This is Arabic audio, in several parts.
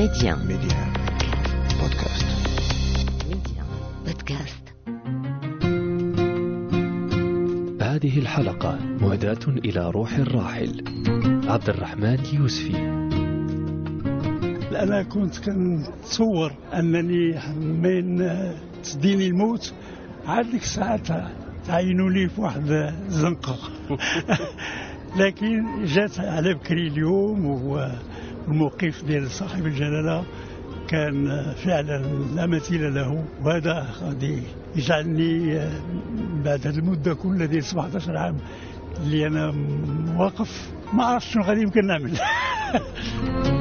ميديان ميديان بودكاست ميديان بودكاست هذه الحلقة مهداة إلى روح الراحل. عبد الرحمن يوسفي. أنا كنت كنتصور أنني من تديني الموت عاد ديك الساعة تعينوا لي في واحد الزنقة لكن جات على بكري اليوم والموقف ديال صاحب الجلالة كان فعلا لا مثيل له وهذا غادي يجعلني بعد هذه المدة كلها ديال 17 عام اللي أنا واقف ما عرفتش شنو غادي يمكن نعمل.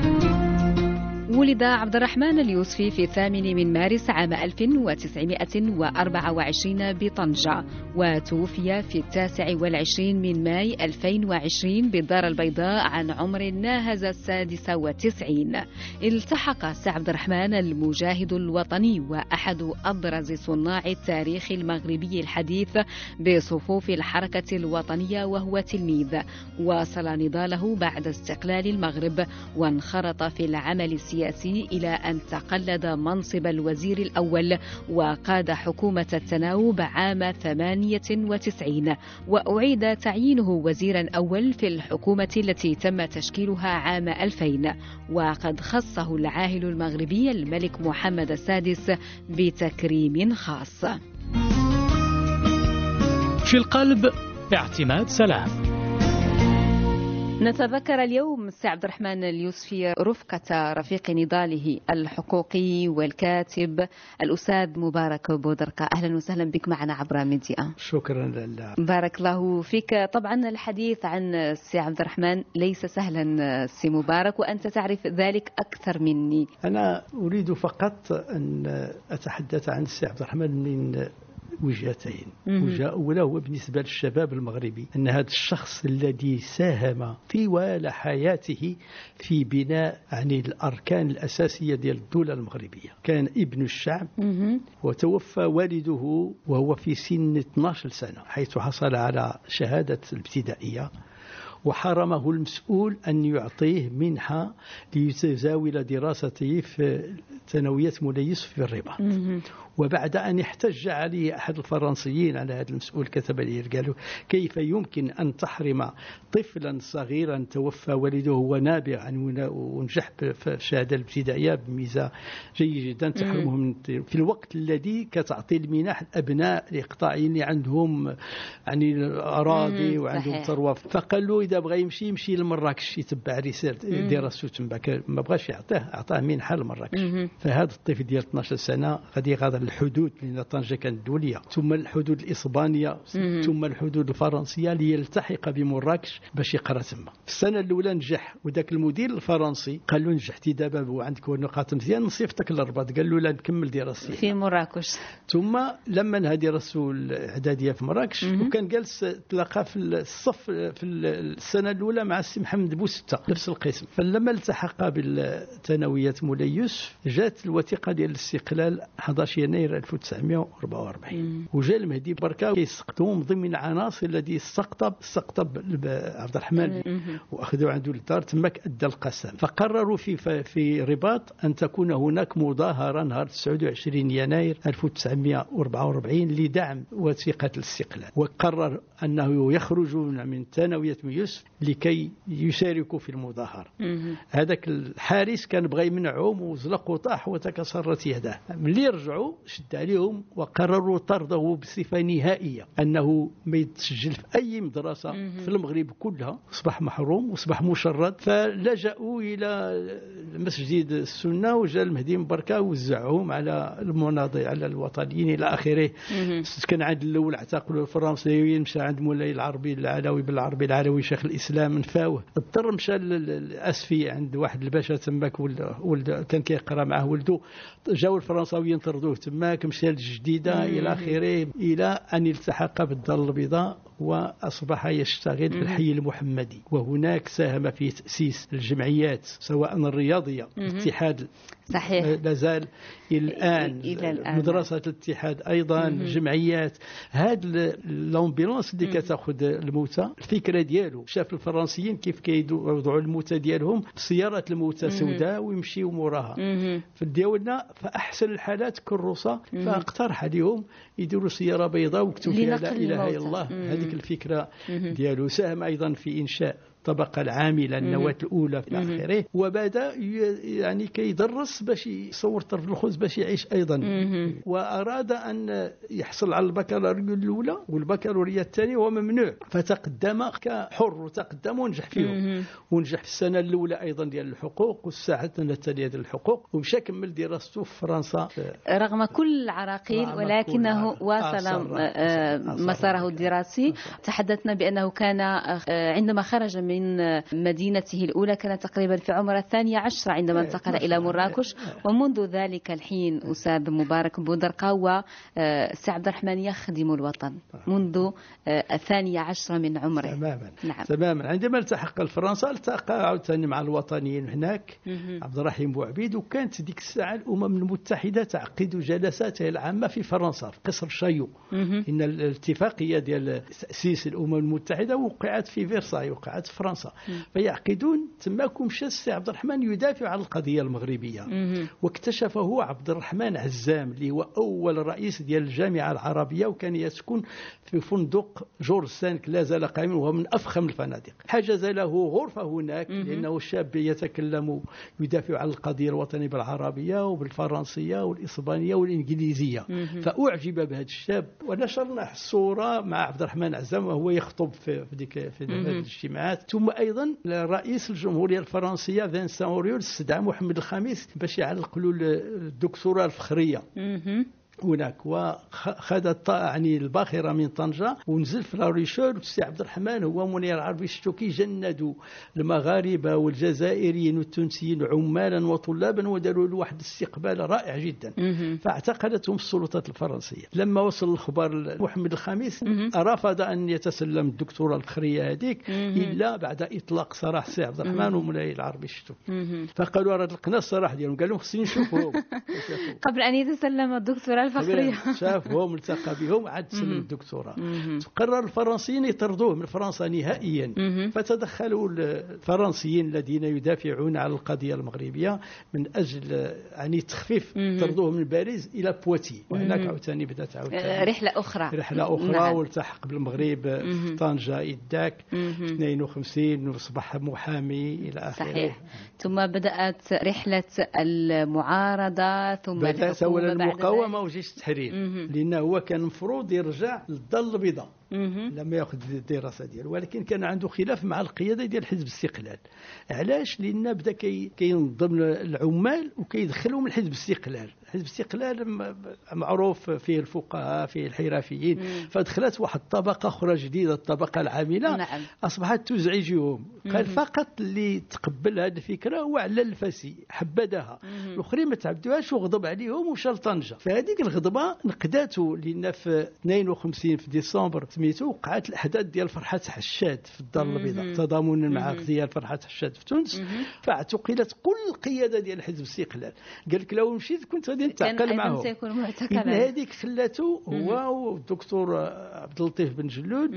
ولد عبد الرحمن اليوسفي في الثامن من مارس عام 1924 بطنجة وتوفي في التاسع والعشرين من ماي 2020 بالدار البيضاء عن عمر ناهز السادس وتسعين. التحق عبد الرحمن المجاهد الوطني وأحد أبرز صناع التاريخ المغربي الحديث بصفوف الحركة الوطنية وهو تلميذ. واصل نضاله بعد استقلال المغرب وانخرط في العمل السياسي السياسي إلى أن تقلد منصب الوزير الأول وقاد حكومة التناوب عام 98 وأعيد تعيينه وزيرا أول في الحكومة التي تم تشكيلها عام 2000 وقد خصه العاهل المغربي الملك محمد السادس بتكريم خاص. في القلب اعتماد سلام. نتذكر اليوم سي عبد الرحمن اليوسفي رفقة رفيق نضاله الحقوقي والكاتب الأستاذ مبارك بودرقة أهلا وسهلا بك معنا عبر ميدي 1. شكرا لله. بارك الله فيك. طبعا الحديث عن سي عبد الرحمن ليس سهلا سي مبارك وأنت تعرف ذلك أكثر مني. أنا أريد فقط أن أتحدث عن السي عبد الرحمن من وجهتين. وجهة أولى هو بالنسبة للشباب المغربي أن هذا الشخص الذي ساهم طوال حياته في بناء يعني الأركان الأساسية ديال الدولة المغربية. كان ابن الشعب وتوفى والده وهو في سن 12 سنة حيث حصل على شهادة الابتدائية. وحرمه المسؤول أن يعطيه منحة ليتزاول دراسته في ثانوية مليس في الرباط وبعد أن احتج عليه أحد الفرنسيين على هذا المسؤول كتب لي قالوا كيف يمكن أن تحرم طفلا صغيرا توفى والده ونابغا ونجح في الشهادة الابتدائية بميزة جيدة جدا تحرمه من في الوقت الذي كتعطي المنح الأبناء الإقطاعيين اللي عندهم يعني أراضي وعندهم ثروة فقال له إذا بغى يمشي يمشي لمراكش يتبع رسالة دراسته تما ما بغاش يعطيه أعطاه منحة لمراكش فهذا الطفل ديال 12 سنة غادي يغادر الحدود لأن طنجه كانت دوليه ثم الحدود الإسبانية ثم الحدود الفرنسية ليلتحق بمراكش باش يقرا تما. في السنة الأولى نجح وذاك المدير الفرنسي قال له نجحتي دابا وعندك نقاط مزيان نصيفطك للرباط قال له لا نكمل دراستي في مراكش. ثم لما نهى دراسته الاعداديه في مراكش وكان جالس تلاقى في الصف في السنة الأولى مع السي محمد بوستة نفس القسم. فلما التحق بالثانوية مولاي يوسف جات الوثيقة ديال الاستقلال 11 يناير 1944 وجاء المهدي بركة كيسقطهم ضمن عناصر الذي استقطب استقطب عبد الرحمن. وأخذوا عنده الدار تماك أدى القسم. فقرروا في في رباط أن تكون هناك مظاهرة نهار 29 يناير 1944 لدعم وثيقة الاستقلال. وقرر أنه يخرجون من ثانويه يوسف لكي يشاركوا في المظاهرة. هذاك الحارس كان بغى يمنعهم وزلق وطاح وتكسرت يداه ملي رجعوا شد عليهم وقرروا طرده بصفة نهائية أنه ما يتسجل في أي مدرسة في المغرب كلها. أصبح محروم وأصبح مشرد. فلجأوا إلى مسجد السنة وجاء المهدي مبركه وزعهم على المناضل على الوطنيين إلى آخره. كان عند الأول اعتقلوا الفرنسيين مشى عند مولاي العربي العلوي بالعربي العلوي شيخ الإسلام نفاوه اضطر مشى الاسفي عند واحد الباشا تماك ولد كان كيقرأ معه ولده. جاوا الفرنساويين طردوه تماك مشى للجديدة إلى آخره إلى أن التحق بالدار البيضاء. وأصبح يشتغل في الحي المحمدي وهناك ساهم في تأسيس الجمعيات سواء الرياضية الاتحاد. صحيح. لازال الآن إلى الآن. مدرسة الاتحاد أيضا الجمعيات هاد لومبيلونس اللي كتأخذ الموتى الفكرة ديالو. شاف الفرنسيين كيف كيوضعوا الموتى ديالهم بسيارات الموتى سوداء ويمشيو موراها. في ديالنا فأحسن الحالات كروسه فأقترح عليهم يديروا سيارة بيضاء ويكتبوا فيها لا إلا الموتى. الله. مم. هذيك الفكرة ديالو. ساهم أيضا في إنشاء الطبقة العاملة النواة الأولى في آخره وبدأ يعني كيدرس باش يصور طرف الخبز باش يعيش أيضا. وأراد أن يحصل على البكالوريا الأولى والبكالوريا الثانية وهو ممنوع. فتقدم كحر وتقدم ونجح فيهم. ونجح في السنة الأولى أيضا ديال الحقوق والساعة الثانية ديال الحقوق ومشى كمل دراسته في فرنسا. رغم كل العراقيل ولكنه كل واصل أصر- آه، مساره الدراسي. تحدثنا بأنه كان آه، عندما خرج من آه، مدينته الأولى كان تقريبا في عمر الثانية عشر عندما انتقل إلى مراكش. ومنذ ذلك الحين أستاذ مبارك بودرقة وسي عبد الرحمن يخدم الوطن منذ آه، الثانية عشرة من عمره. تماما. نعم. تماما. عندما التحق لفرنسا التقى عاوتاني مع الوطنيين هناك عبد الرحيم بوعبيد وكانت ديك الساعة الأمم المتحدة تعقد جلساتها العامة في فرنسا في قصر شايو إن الاتفاقية ديال تاسيس الأمم المتحدة وقعت في فرساي وقعت في فرنسا. فيعقدون تماكم مشى السي عبد الرحمن يدافع عن القضية المغربية. واكتشفه عبد الرحمن عزام اللي هو أول رئيس ديال الجامعة العربية وكان يسكن في فندق جورج سانك لا زال قائما وهو من أفخم الفنادق. حجز له غرفة هناك لأنه شاب يتكلم يدافع عن القضية الوطنية بالعربية وبالفرنسية والإسبانية والإنجليزية. فأعجب بهذا الشاب ونشرنا الصورة مع عبد الرحمن عزام وهو يخطب في في ديك في هذه الاجتماعات. ثم أيضا رئيس الجمهورية الفرنسية فينسان أوريول استدعى محمد الخامس باش يعلق له الدكتوراه الفخرية مهم. هناك. وخذ يعني الباخرة من طنجة ونزل في لاريشور والسي عبد الرحمن هو منير العربي الشتوكي جندوا المغاربة والجزائريين والتونسيين عمالا وطلابا وداروا له واحد الاستقبال رائع جدا. فاعتقلتهم السلطات الفرنسية. لما وصل الخبر محمد الخامس رفض أن يتسلم الدكتوراه الفخريه هذيك إلا بعد إطلاق سراح السي عبد الرحمن ومنير العربي الشتوكي فقالوا راه طلقنا السراح ديالهم. قال لهم خصني نشوفهم. قبل أن يتسلم الدكتوراه الفخرية. شافهم التقى بهم عاد تسلم الدكتوراه. قرر الفرنسيين يطردوه من فرنسا نهائيا. فتدخلوا الفرنسيين الذين يدافعون عن القضية المغربية من أجل يعني تخفيف طردوه من باريس إلى بواتي. وهناك عاوتاني بدأت آه، عاوتاني رحلة أخرى. رحلة أخرى نعم. والتحق بالمغرب في طنجة إداك 52 واصبح محامي إلى آخره. صحيح. ثم بدأت رحلة المعارضة ثم بدأت الحكومة اولا وجيش التحرير لأنه هو كان المفروض يرجع للظل البيضاء. لما يأخذ الدراسة ديالو ولكن كان عنده خلاف مع القيادة ديال حزب الاستقلال. علاش؟ لأن بدا كي كينظم العمال وكيدخلهم لحزب الاستقلال. حزب الاستقلال معروف فيه الفقهاء فيه الحرفيين. فدخلت واحد الطبقة أخرى جديدة الطبقة العاملة. نعم. أصبحت تزعجهم. قال فقط اللي تقبل هذه الفكرة هو على الفاسي حبدها الأخرين ما تعبدوهاش وغضب عليهم ومشى لطنجه فهذيك الغضبة نقداته لأن في 52 في ديسمبر سميتو وقعت الأحداث ديال فرحة حشاد في الدار البيضاء تضامنا مع اغتيال فرحه حشاد في تونس. فاعتقلت كل القيادة ديال حزب الاستقلال قال لك لو مشيت كنت غادي نتعقل معهم سيكون معتقلا. هذيك خلاته هو والدكتور عبد اللطيف بن جلود.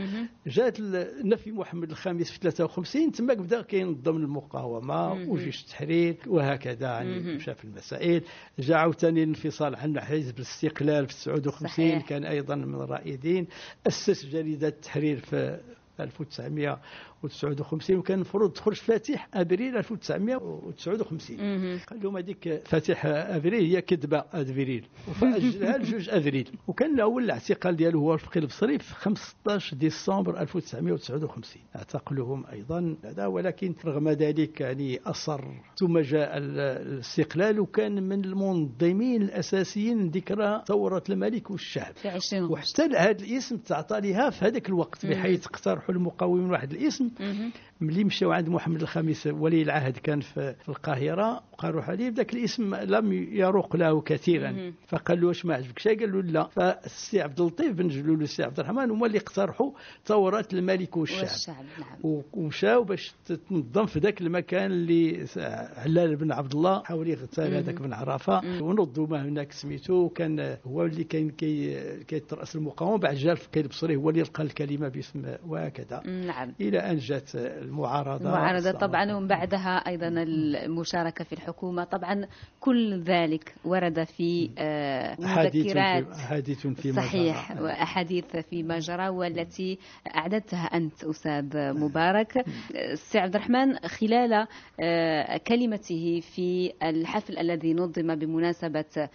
جات النفي محمد الخامس في 53 تماك بدا كينظم المقاومه وجيش التحرير وهكذا يعني مشى في المسائل. جاء عاوتاني الانفصال عن حزب الاستقلال في 59 صحيح. كان أيضا من الرائدين. أسس جريدة التحرير في 1959 وكان المفروض تخرج فاتح أبريل 1959 قال لهم هذيك فاتح أبريل هي كذبة أبريل وفاجلها لجوج أبريل. وكان الأول الاعتقال ديالو هو الفقيه البصري في 15 ديسمبر 1959 اعتقلوهم أيضا هذا ولكن رغم ذلك يعني أصر. ثم جاء ال- الاستقلال وكان من المنظمين الأساسيين ذكرى ثورة الملك والشعب. في 20 غشت وحتى هذا الاسم تعطى لها في هذاك الوقت بحيث اقترحوا المقاومين واحد الاسم ملي مشاو عند محمد الخامس ولي العهد كان في القاهرة وقالوا عليه ذاك الاسم لم يروق له كثيرا. فقال له واش ما عجبكش قال له لا. فالسي عبد اللطيف بن جلول والسي عبد الرحمن هما اللي اقترحوا ثورة الملك والشعب, والشعب نعم. ومشاو باش تنظم في ذاك المكان اللي علال بن عبد الله حاول يغتال هذاك بن عرفة. ونضوا ما هناك سميتو كان هو اللي كان كي كيترأس المقاومة بعد جا الفقيه البصري هو اللي لقى الكلمة باسم وهكذا. نعم. إلى أن جات المعارضة. المعارضة طبعا ومن بعدها أيضا المشاركة في الحكومة. طبعا كل ذلك ورد في آه، مذكرات حديث في صحيح وأحاديث في ما جرى والتي أعددتها أنت أستاذ مبارك. السي عبد الرحمن خلال آه، كلمته في الحفل الذي نظم بمناسبة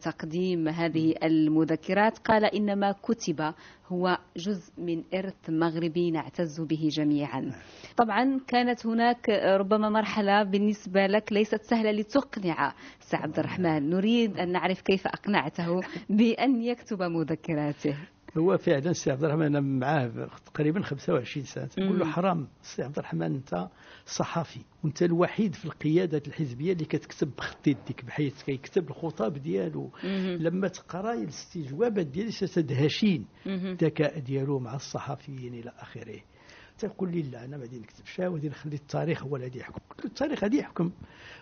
تقديم هذه المذكرات قال إنما كتب هو جزء من إرث مغربي نعتز به جميعا. طبعا كانت هناك ربما مرحلة بالنسبة لك ليست سهلة لتقنع سعد الرحمن. نريد أن نعرف كيف أقنعته بأن يكتب مذكراته. هو فعلا السي عبد الرحمن أنا معاه تقريبا 25 سنة. تقول له حرام السي عبد الرحمن أنت صحفي. وأنت الوحيد في القيادة الحزبية اللي كتكتب بخط يديك بحيث كيكتب الخطاب ديالو. لما تقرأ الاستجوابات ديالي ستدهشين. الذكاء ديالو مع الصحفيين إلى آخره. تقول لي لا أنا ما غادي نكتبش وغادي نخلي التاريخ هو الذي يحكم. التاريخ غادي يحكم.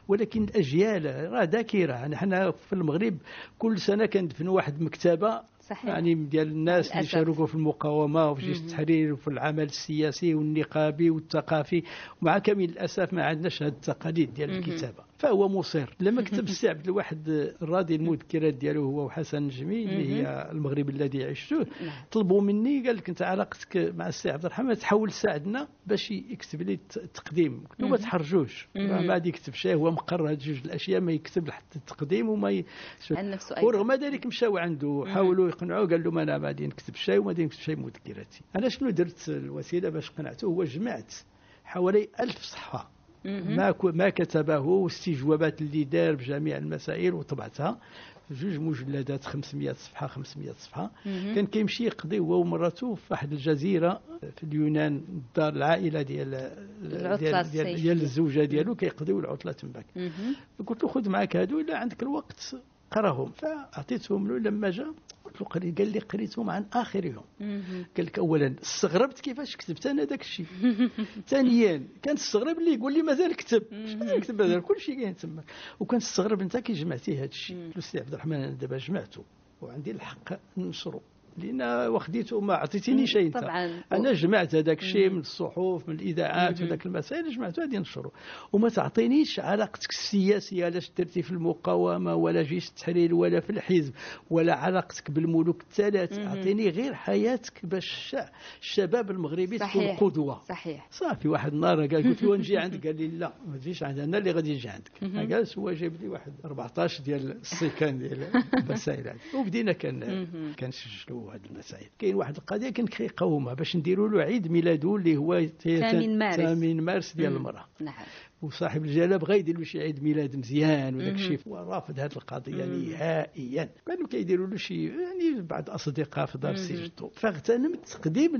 ولكن الأجيال راه ذاكرة. يعني حنا في المغرب كل سنة كندفنوا واحد مكتبة صحيح. يعني ديال الناس اللي شاركوا في المقاومة وفي جيش التحرير وفي العمل السياسي والنقابي والثقافي ومع كامل الأسف ما عندناش هذه التقاليد ديال الكتابة. فهو مصر. لما كتب السي عبد الواحد الراضي المذكرات ديالو هو وحسن الجميل اللي هي المغرب الذي عشته. نعم. طلبوا مني قال لك أنت علاقتك مع السي عبد الرحمن تحاول تساعدنا باش يكتب لي التقديم. قلت له ما تحرجوش. ما غادي يكتب شيء هو مقرر هاد جوج الأشياء ما يكتب حتى التقديم وما ي... ورغم ذلك مشاو عنده حاولوا يقنعوه قال له ما أنا ما غادي نكتب شيء وما غادي نكتب شيء مذكراتي أنا شنو درت الوسيلة باش قنعته؟ هو جمعت حوالي ألف صفحه ما ما كتبه واستجوابات اللي دار بجميع المسائل وطبعتها. جوج مجلدات 500 صفحة 500 صفحة. كان كيمشي يقضي هو ومراته في واحد الجزيرة في اليونان دار العائلة ديال ديال, ديال, ديال الزوجة ديالو كيقضيو العطلة تماك قلت له خذ معك هادو الا عندك الوقت. قراهم. فأعطيتهم له لما جاء قلت له قال لي قريتهم عن اخرهم قال لك اولا استغربت كيفاش كتبت أنا داك الشيء. ثانيا كان استغرب اللي يقول لي مازال كتب. كتب؟ مازال كل شيء كاين تما. وكان استغرب أنت كي جمعتي هذا الشيء. قلت له عبد الرحمن أنا دابا جمعته. وعندي الحق نشره لأن وخديته ما عطيتيني شيء أنت. طبعا. أنا جمعت هذاك الشيء من الصحف من الإذاعات وذاك المسائل جمعته غادي ننشره وما تعطينيش علاقتك السياسية علاش درتي في المقاومة ولا جيش التحرير ولا في الحزب ولا علاقتك بالملوك الثلاث. أعطيني غير حياتك باش الشباب المغربي. تكون قدوة. صحيح. صافي واحد النهار قال قلت له نجي عندك. قال لي لا ما تجيش عندي أنا اللي غادي نجي عندك. جالس هو جايب لي واحد 14 ديال السيكان ديال المسائل وبدينا كان كنسجلوا. هذه المسائل. كاين واحد القضية كان كيقاومها باش نديروا له عيد ميلاده اللي هو 8 مارس. 8 مارس ديال المرأة. نعم. وصاحب الجلاله بغى يدير له شي عيد ميلاد مزيان وداك الشيء. هو رافض هذه القضية نهائيا. كانوا كيديروا له شي يعني بعض الاصدقاء في دار سجلتو فاغتنمت تقديم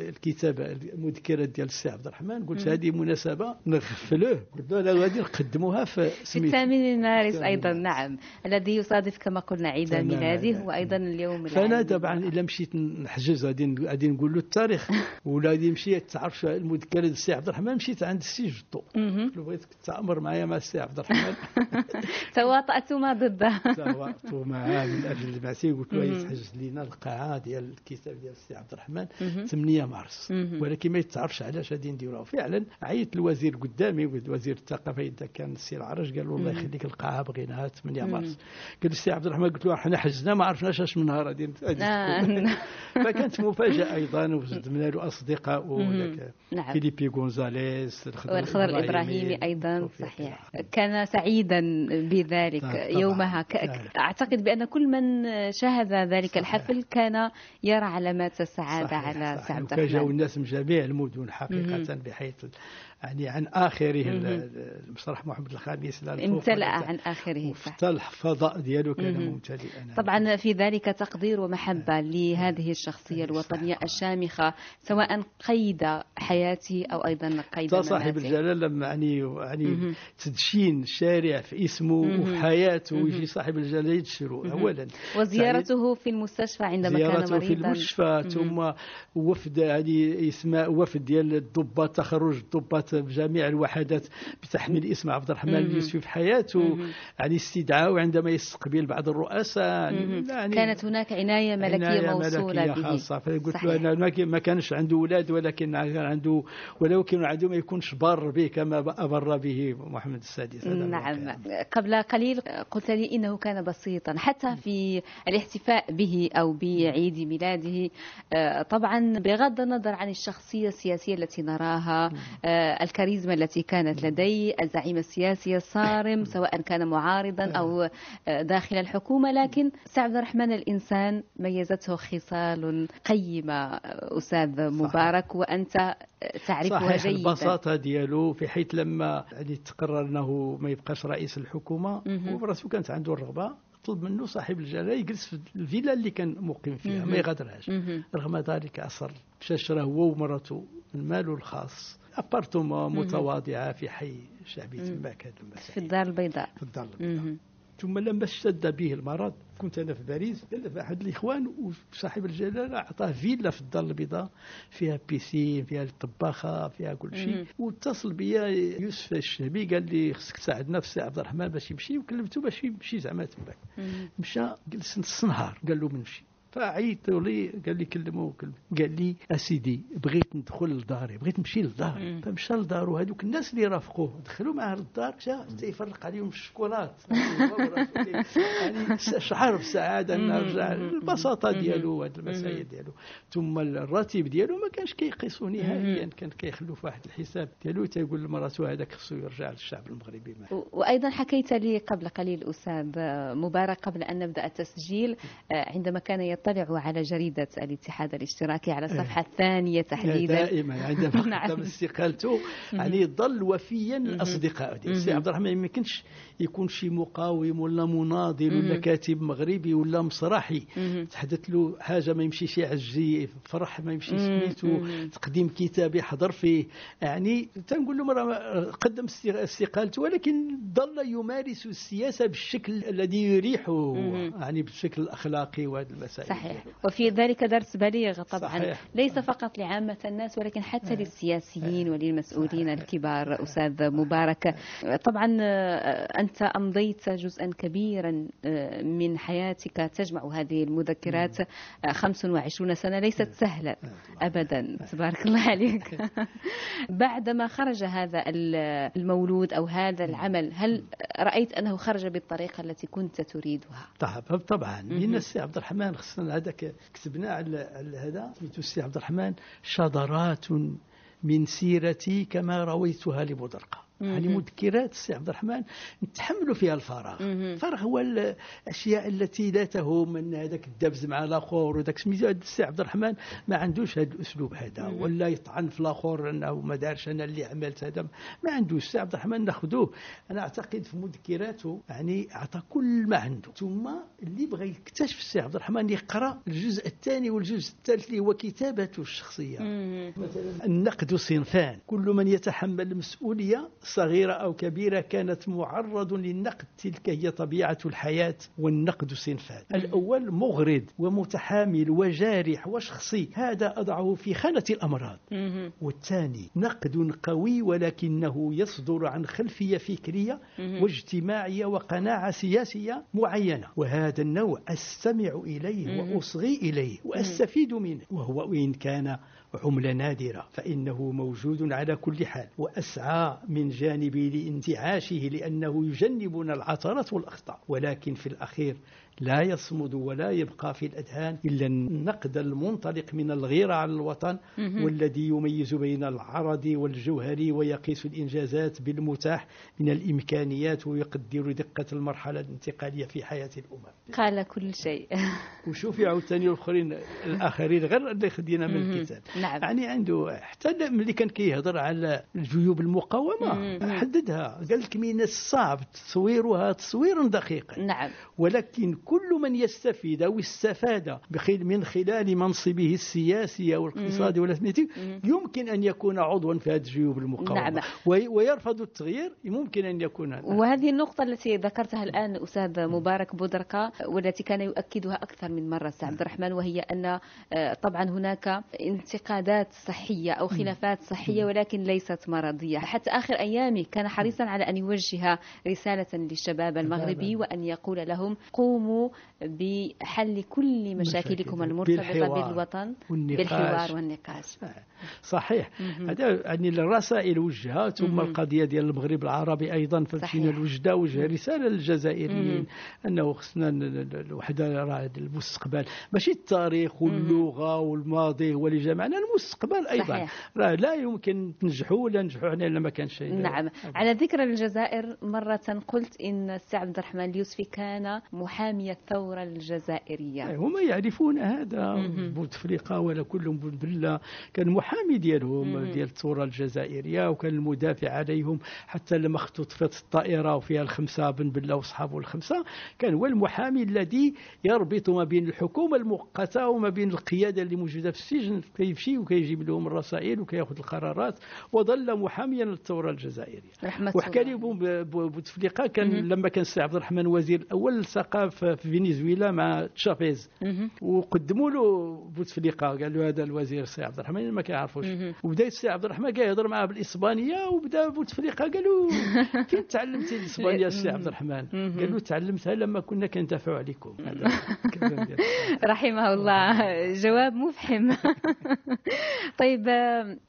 الكتابة المذكرات ديال السي عبد الرحمن. قلت هذه مناسبة نغفلوه. قلت له لا نقدموها في في الثامن مارس أيضا. نعم. الذي يصادف كما قلنا عيد ميلاده وأيضا اليوم فأنا طبعا إلا مشيت نحجز غادي غادي نقول له التاريخ. ولا غادي نمشي تعرف المذكرات السي عبد الرحمن مشيت عند السي جدو له بغيتك تتامر معايا مع السي عبد الرحمن. تواطأتما ضده تواطأت معاه من أجل مع السي قلت له يتحجز لنا القاعة ديال الكتاب ديال السي عبد الرحمن 8 مارس. ولكن ما يتعرفش علاش غادي نديروها. فعلا عيط الوزير قدامي وزير الثقافه إذا كان السي العرج قال له الله يخليك القاعة بغيناها 8 مارس. قال السي عبد الرحمن قلت له حنا حجزنا ما عرفناش اش من نهار غادي فكانت مفاجأة أيضا وزدنا له أصدقاء نعم. فيليبي غونزاليس والخضر الابراهيمي أيضا صحيح. كان سعيدا بذلك يومها. أعتقد بأن كل من شاهد ذلك الحفل كان يرى علامات السعاده على سعد الرحمن. الناس من جميع المدن حقيقة بحيث يعني عن آخره المسرح محمد الخامس امتلأ عن آخره. حتى الفضاء ديالو كان ممتلئا طبعا في ذلك تقدير ومحبة لهذه الشخصية الوطنية الشامخة سواء قيد حياته أو أيضا قيد صاحب الجلالة لما يعني يعني تدشين شارع في اسمه وفي حياته ويجي صاحب الجلالة يدشره أولا. وزيارته في المستشفى عندما كان مريضا زيارته في المستشفى ثم وفد يعني اسماء وفد ديال الضباط تخرج الضباط بجميع الوحدات بتحميل اسم عبد الرحمن اليوسفي في حياته يعني استدعاء عندما يستقبل بعض الرؤساء يعني كانت هناك عناية ملكية عناية موصولة ملكية به. خاصة. فقلت له أنا ما كانش عنده أولاد ولكن كان عنده ولكن عنده ما يكونش بار به كما أبر به محمد السادس. نعم. قبل قليل قلت لي إنه كان بسيطا حتى في الاحتفاء به أو بعيد ميلاده. آه، طبعا بغض النظر عن الشخصية السياسية التي نراها الكاريزما التي كانت لديه الزعيم السياسي الصارم سواء كان معارضا أو آه، داخل الحكومة. لكن سعد الرحمن الإنسان ميزته خصال قيمة أستاذ مبارك وأنت تعرفها جيدا. البساطة ديالو في حيث لما يعني تقرر أنه ما يبقاش رئيس الحكومة وراسو كانت عنده الرغبة طلب منه صاحب الجلالة يجلس في الفيلا اللي كان مقيم فيها ما يغادرهاش. رغم ذلك أصر مشى شرا هو ومراته من ماله الخاص. ابارتومون متواضعة في حي شعبي تماك هذا في الدار البيضاء. في الدار البيضاء. ثم لما اشتد به المرض كنت أنا في باريس قال أحد الإخوان وصاحب الجلالة أعطاه فيلا في الدار البيضاء فيها piscine فيها الطباخة فيها كل شيء. واتصل بيا يوسف الشهبي قال لي خصك تساعدنا في عبد الرحمن باش يمشي وكلمته باش يمشي زعما تماك مشى جلس نص نهار قال له بنمشي فعيط لي قال لي كلمه قال لي أسيدي بغيت ندخل لداري بغيت نمشي للدار فمشى لدارو هذوك الناس اللي رافقوه. دخلوا معاه للدار مشى يفرق عليهم الشوكولات. يعني شعر بالسعاده انه رجع البساطة ديالو هذه المسائل ديالو. ثم الراتب ديالو ما كانش كيقيسو نهائيا كان كيخلو في واحد الحساب ديالو. تيقول لمراته هذاك خصو يرجع للشعب المغربي وأيضا حكيت لي قبل قليل أستاذ مبارك قبل أن نبدأ التسجيل عندما كان يطلع على جريدة الاتحاد الاشتراكي على الصفحة الثانية تحديدا. دائما عندما نعم. استقالته يعني ظل وفيا لأصدقائه السي عبد الرحمن ما يمكنش يكون شي مقاوم ولا مناضل ولا كاتب مغربي ولا مسرحي. تحدث له حاجة ما يمشيش يعجي فرح ما يمشي سميتو تقديم كتاب يحضر فيه. يعني تنقول له مرة قدم استقالته ولكن ظل يمارس السياسة بالشكل الذي يريحه يعني بالشكل الأخلاقي وهذه المسائل. صحيح. وفي ذلك درس بليغ طبعا. صحيح. ليس فقط لعامة الناس ولكن حتى للسياسيين وللمسؤولين الكبار أستاذ مبارك. طبعا آه، أنت أمضيت جزءا كبيرا آه، من حياتك. تجمع هذه المذكرات 25 آه، سنة. ليست سهلة. أبدا. تبارك الله عليك. بعدما خرج هذا المولود أو هذا العمل هل رأيت أنه خرج بالطريقة التي كنت تريدها؟ طبعا. طبعا. من السي عبد الرحمن خصنا هذاك كتبنا على هذا سميتو السي عبد الرحمن شذرات من سيرتي كما رويتها لبودرقه يعني مذكرات السي عبد الرحمن نتحملوا فيها الفراغ. الفراغ هو الأشياء التي لا تهم من هذاك الدبز مع الآخر وذاك السي عبد الرحمن ما عندوش هذا الأسلوب هذا. ولا يطعن في الآخر أنه ما دارش أنا اللي عملت هذا. ما عندوش. السي عبد الرحمن ناخذوه. أنا أعتقد في مذكراته يعني أعطى كل ما عنده. ثم اللي بغى يكتشف السي عبد الرحمن يقرأ الجزء الثاني والجزء الثالث اللي هو كتابته الشخصية. مثلا النقد صنفان. كل من يتحمل المسؤولية صغيرة أو كبيرة كانت معرض للنقد تلك هي طبيعة الحياة والنقد صنفان. الأول مغرض ومتحامل وجارح وشخصي هذا أضعه في خانة الأمراض. والثاني نقد قوي ولكنه يصدر عن خلفية فكرية واجتماعية وقناعة سياسية معينة. وهذا النوع أستمع إليه وأصغي إليه وأستفيد منه وهو وإن كان عملة نادرة فإنه موجود على كل حال. وأسعى من جانبي لانتعاشه لأنه يجنبنا العثرات والأخطاء. ولكن في الأخير لا يصمد ولا يبقى في الأذهان إلا النقد المنطلق من الغيرة على الوطن والذي يميز بين العرض والجوهري ويقيس الإنجازات بالمتاح من الإمكانيات ويقدر دقة المرحلة الانتقالية في حياة الأمم. قال كل شيء. وشوفي عاوتاني الآخرين الآخرين غير اللي خدينا من الكتاب. نعم. يعني عنده حتى ملي كان كيهضر على الجيوب المقاومة مم. حددها. قال لك من الصعب تصويرها تصويرا دقيقا. نعم. ولكن كل من يستفيد أو استفاد من خلال منصبه السياسي أو الاقتصادي ولا سميتي يمكن أن يكون عضوا في هذه الجيوب المقاومة. نعم. وي- ويرفض التغيير ممكن أن يكون هذا. وهذه النقطة التي ذكرتها الآن أستاذ مبارك بودركة والتي كان يؤكدها أكثر من مرة سي عبد الرحمن وهي أن آه، طبعا هناك انتقادات صحية أو خلافات صحية ولكن ليست مرضية. حتى آخر أيامه كان حريصا على أن يوجه رسالة للشباب المغربي وأن يقول لهم قوموا بحل كل مشاكلكم مشاكل. المرتبطة بالحوار بالوطن والنقاش. بالحوار والنقاش. صحيح. هذا يعني الرسائل وجهها ثم القضية ديال المغرب العربي أيضا فمشينا صحيح. الوجده وجه رسالة للجزائريين أنه خصنا الوحده راه المستقبل ماشي التاريخ واللغة والماضي هو اللي جمعنا المستقبل أيضا. صحيح. راه لا يمكن تنجحوا ولا ننجحوا حنا إلا ما كانش شيء. نعم. على ذكر الجزائر مرة قلت إن السي عبد الرحمن اليوسفي كان محامي الثورة الجزائرية. هما يعرفون هذا بوتفليقه ولا كلهم بالله. كان محامي ديالهم ديال الثورة الجزائرية وكان المدافع عليهم. حتى لما اختطفت الطائرة وفيها الخمسة بن بله واصحابه الخمسة كان هو المحامي الذي يربط ما بين الحكومة المؤقتة وما بين القيادة اللي موجودة في السجن. كيمشي وكيجيب لهم الرسائل وكيأخذ القرارات. وظل محاميا للثورة الجزائرية. رحمة وحكى لي بو- بو- بوتفليقه كان لما كان السي عبد الرحمن وزير الأول التقى في في فنزويلا مع تشافيز. وقدموا له بوتفليقه قال له هذا الوزير السي عبد الرحمن ما كيعرفوش. وبدا السي عبد الرحمن كان يهضر معاه بالإسبانية وبدا بوتفليقه قال له فين تعلمتي الإسبانية السي عبد الرحمن؟ قال له تعلمتها لما كنا كندافعوا عليكم. رحمه الله. جواب مفحم. طيب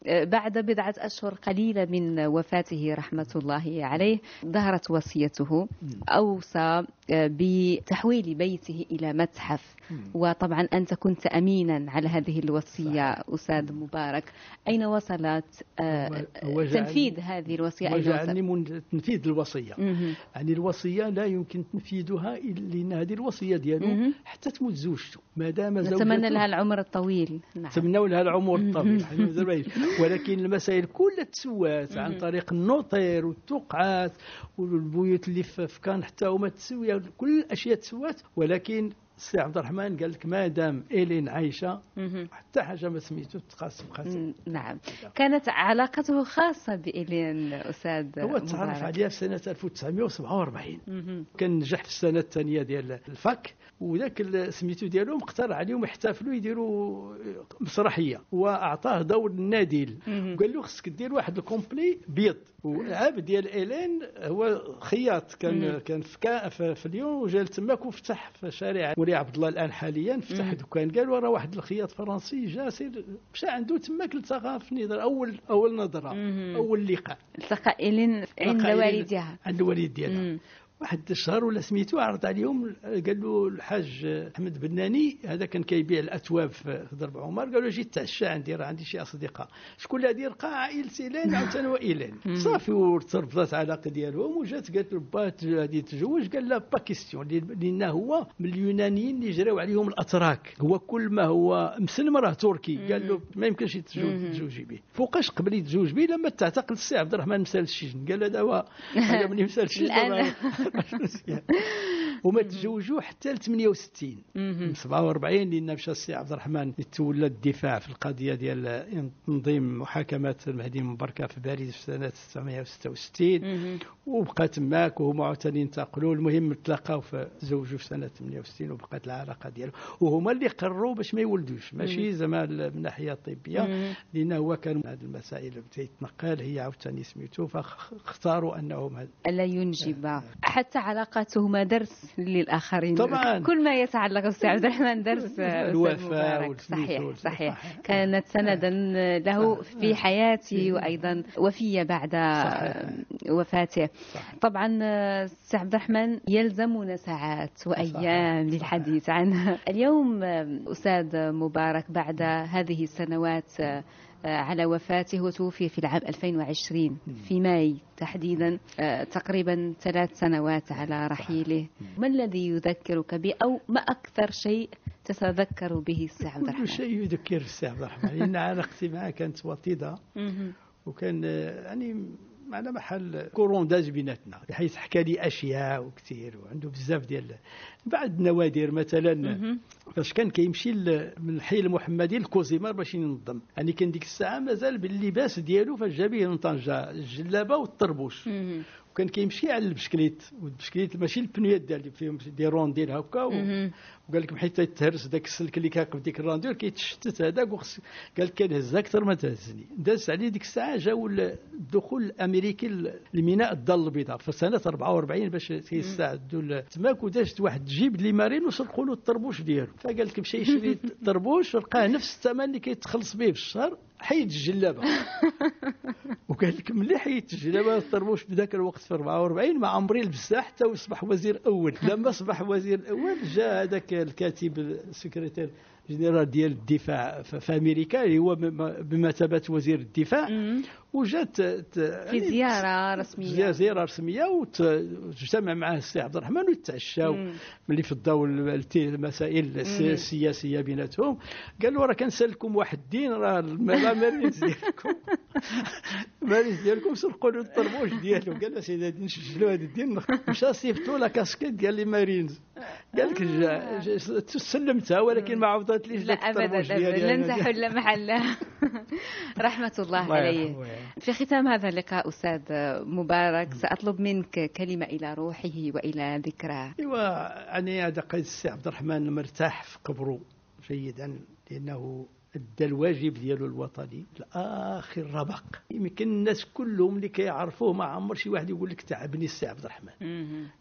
بعد بضعة أشهر قليلة من وفاته رحمة الله عليه ظهرت وصيته. أوصى آه، بتحويل بيته إلى متحف. وطبعا أنت كنت أمينا على هذه الوصية أستاذ مبارك. أين وصلت؟ آه، جعلني- تنفيذ هذه الوصية وجعلني من تنفيذ الوصية. مهم. يعني الوصية لا يمكن تنفيذها إلا لأن هذه الوصية ديالو. حتى تموت زوجته. ما دام زوجته نتمنى لها العمر الطويل. نعم. نتمنوا لها العمر الطويل. زربايش. ولكن المسائل كلها تسوات عن طريق النوطير والتقعات والبيوت اللي في كان حتى هما تسويا كل الاشياء تسوات ولكن السي عبد الرحمن قال لك ما دام إيلين عايشة مهم. حتى حاجة ما سميتو تقاس بقاسم نعم كانت علاقته خاصة بإلين أستاذ هو تعرف. عليها في سنة 1947 مهم. كان نجح في السنة الثانية ديال ال fac وذاك سميتو ديالهم اقترح عليهم يحتفلوا يديروا مسرحية وأعطاه دور النادل. وقال له خصك دير واحد ال complet بيض والعاب ديال إيلين هو خياط كان كان في في, ليون وجا تماك وفتح في شارع ولي عبد الله الآن حاليا فتح دكان قال وراه واحد الخياط فرنسي جا سير مشى عنده تماك التقى في نظر اول أول نظرة. أول لقاء التقى إلين عند والدها عند الوالد ديالها. واحد الشهر ولا سميتو عرض عليهم قال له الحاج أحمد بناني هذا كان كيبيع الاثواب في ضرب عمر قال له جيت تعشى عندي راه عندي شي أصدقاء. شكون اللي غادي يلقى عائله ايلين عاوتاني هو ايلين صافي وتربطت العلاقه ديالهم وجات قالت له با غادي يتزوج قال لا pas question لأن هو من اليونانيين اللي جراو عليهم الأتراك. هو كل ما هو مسلم راه تركي قال له ما يمكنش تزوجي به. فوقاش قبل يتزوج به لما تعتقل السي عبد الرحمن مسال السجن. قال هذا هو هذا ملي مسال السجن الآن. وما تزوجوا حتى ل 68 من 47 لأن مشى السي عبد الرحمن يتولى الدفاع في القضية ديال تنظيم محاكمات المهدي بن بركة في باريس في سنة 1966 وبقى تماك وهما عاوتاني انتقلوا. المهم تلاقاو في تزوجوا في سنة 68 وبقات العلاقة ديالهم. وهما اللي قرروا باش ما يولدوش. ماشي زعما من الناحيه الطبيه لأن هو كان هذه المسائل تيتنقل هي عاوتاني سميتو. فاختاروا أنهم ألا ينجب. حتى علاقاتهما درس. للآخرين. طبعاً. كل ما يتعلق بالسي عبد الرحمن درس الوفاء صحيح. صحيح. كانت سندا له في حياته وأيضا وفية بعد. وفاته. طبعا السي عبد الرحمن يلزمنا ساعات وأيام للحديث عنه. اليوم أستاذ مبارك بعد هذه السنوات على وفاته وتوفي في العام 2020 في ماي تحديدا آه، تقريبا ثلاث سنوات على رحيله. ما الذي يذكرك به أو ما أكثر شيء تتذكر به السي عبد كل الرحمن؟ شيء يذكر السي عبد الرحمن. لأن علاقتي معه كانت وطيدة. مهم. وكان آه، يعني على محل courant داز بيناتنا بحيث حكى لي أشياء وكثير وعنده بزاف ديال بعض النوادر مثلا. فاش كان كيمشي من الحي المحمدي ل Cosumar باش ينظم يعني كان ديك الساعة مازال باللباس ديالو فاش جا به من طنجه الجلابة والطربوش. وكان كيمشي على البشكليت والبشكليت ماشي البنيات ديال اللي فيهم des rondelles هكا. وقال لك حيت يتهرس داك السلك اللي كيقف ديك ال rondelle كيتشتت هذاك وخص قال لك كنهز أكثر ما تهزني داز عليه ديك الساعة جاو ال- الدخول الأمريكي لميناء الدار البيضاء في سنة 44 باش كيستعدوا التماك ودازت واحد جيب les marines وسرقوا له الطربوش ديالو. فقال لك مشى يشري الطربوش لقاه نفس الثمن اللي كيتخلص به في الشهر حيد الجلابة. وقال لك ملي حيدت الجلابة الطربوش في ذاك الوقت في 44 ما عمري لبسها حتى وصبح وزير أول. لما أصبح وزير أول جاء هذاك الكاتب السكرتير جنرال ديال الدفاع في أمريكا اللي هو بم- بمثابة وزير الدفاع. وجات في يعني زيارة زي- رسمية. زيارة رسمية وت- وتجتمع معه السي عبد الرحمن ويتعشاو. ملي في الت- المسائل. السياسية بيناتهم. قال له راه كنسالكم واحد الدين راه الم- les marines ديالكم. مارينز ديالكم سرقوا له الطربوش ديالو. قال له سيدي غادي نسجلوا هذا الدين؟ مشى صيفطوا la casquette. ديال les marines قال لك جا- سلمتها ولكن ما عوضتليش لا لن أنا. تحل محله رحمة الله الله عليه. في ختام هذا اللقاء أستاذ مبارك سأطلب منك كلمة إلى روحه وإلى ذكراه يعني هذا قيس السي عبد الرحمن مرتاح في قبره جيدا لأنه أدى الواجب ديالو الوطني. لاخر ربق. يمكن الناس كلهم اللي كيعرفوه ما عمر شي واحد يقول لك تعبني السي عبد الرحمن.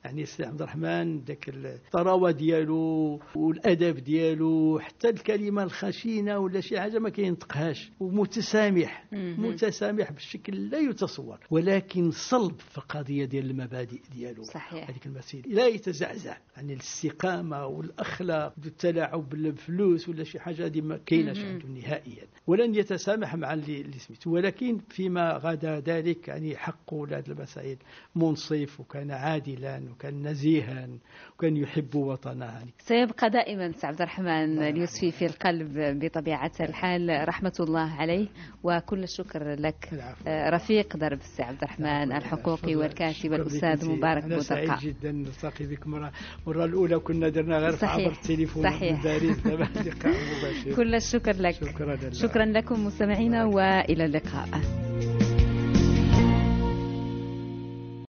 يعني السي عبد الرحمن ذاك الطراوة ديالو والأدب ديالو حتى الكلمة الخشينة ولا شي حاجة ما كينطقهاش. ومتسامح. متسامح بشكل لا يتصور. ولكن صلب في القضية ديال المبادئ ديالو. صحيح. هذيك المسيرة. لا يتزعزع. يعني الاستقامة والأخلاق التلاعب بالفلوس ولا شي حاجة هذه ما كايناش. عنده نهائيا ولن يتسامح مع اللي سميتو ولكن فيما غدا ذلك يعني حقه لهذه المسائل منصف وكان عادلا وكان نزيها وكان يحب وطنه. يعني سيبقى دائما سي عبد الرحمن اليوسفي في القلب بطبيعة الحال. رحمة الله عليه وكل الشكر لك. العفو. آه، رفيق درب السي عبد الرحمن الحقوقي والكاتب الأستاذ. مبارك أنا سعيد بودقة جدا نلتقي بك. مرة مرة الأولى كنا درنا غير صحيح. عبر التليفون صحيح. كل الشكر لك. لك. شكرا, شكرا لكم مستمعينا وإلى اللقاء.